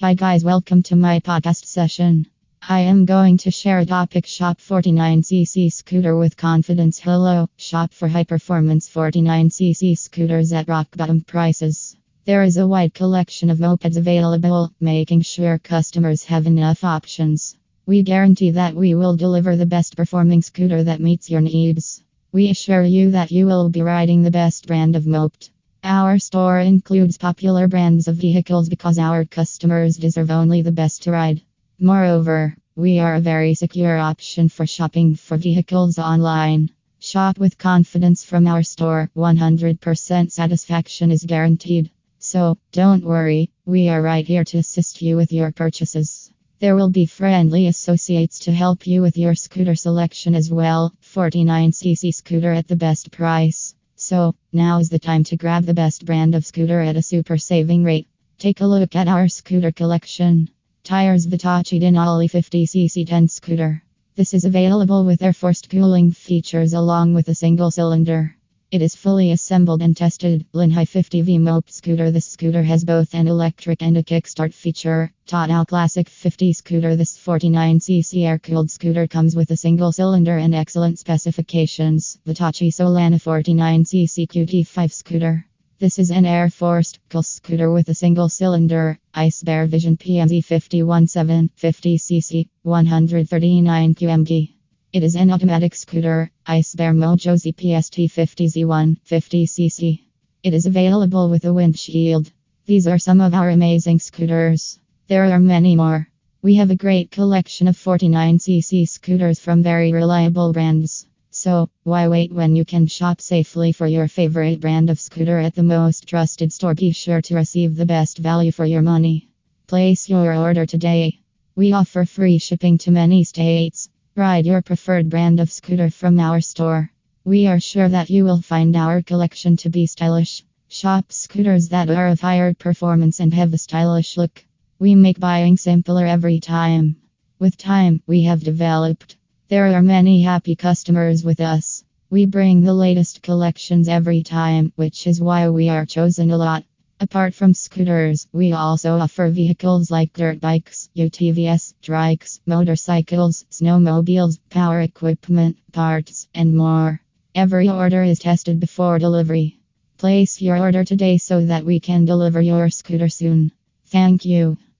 Hi, guys, welcome to my podcast session. I am going to share a topic Shop 49cc scooter with confidence. Hello, shop for high performance 49cc scooters at rock bottom prices. There is a wide collection of mopeds available, making sure customers have enough options. We guarantee that we will deliver the best performing scooter that meets your needs. We assure you that you will be riding the best brand of moped. Our store includes popular brands of vehicles because our customers deserve only the best to ride. Moreover, we are a very secure option for shopping for vehicles online. Shop with confidence from our store, 100% satisfaction is guaranteed. So, don't worry, we are right here to assist you with your purchases. There will be friendly associates to help you with your scooter selection as well. 49cc scooter at the best price. So, now is the time to grab the best brand of scooter at a super saving rate. Take a look at our scooter collection. Tires Vitacci Denali 50cc 10 scooter. This is available with air forced cooling features along with a single cylinder. It is fully assembled and tested. Linhai 50V Mope scooter. This scooter has both an electric and a kickstart feature. Totale Classic 50 scooter. This 49cc air cooled scooter comes with a single cylinder and excellent specifications. Vitacci Solana 49cc QT5 scooter. This is an air forced scooter with a single cylinder. Ice Bear Vision PMZ 517 50cc 139 QMG. It is an automatic scooter, Ice Bear Mojo ZPST 50Z1 50cc. It is available with a windshield. These are some of our amazing scooters. There are many more. We have a great collection of 49cc scooters from very reliable brands. So, why wait when you can shop safely for your favorite brand of scooter at the most trusted store? Be sure to receive the best value for your money. Place your order today. We offer free shipping to many states. Ride your preferred brand of scooter from our store. We are sure that you will find our collection to be stylish. Shop scooters that are of higher performance and have a stylish look. We make buying simpler every time. With time, we have developed. There are many happy customers with us. We bring the latest collections every time, which is why we are chosen a lot. Apart from scooters, we also offer vehicles like dirt bikes, UTVs, trikes, motorcycles, snowmobiles, power equipment, parts, and more. Every order is tested before delivery. Place your order today so that we can deliver your scooter soon. Thank you.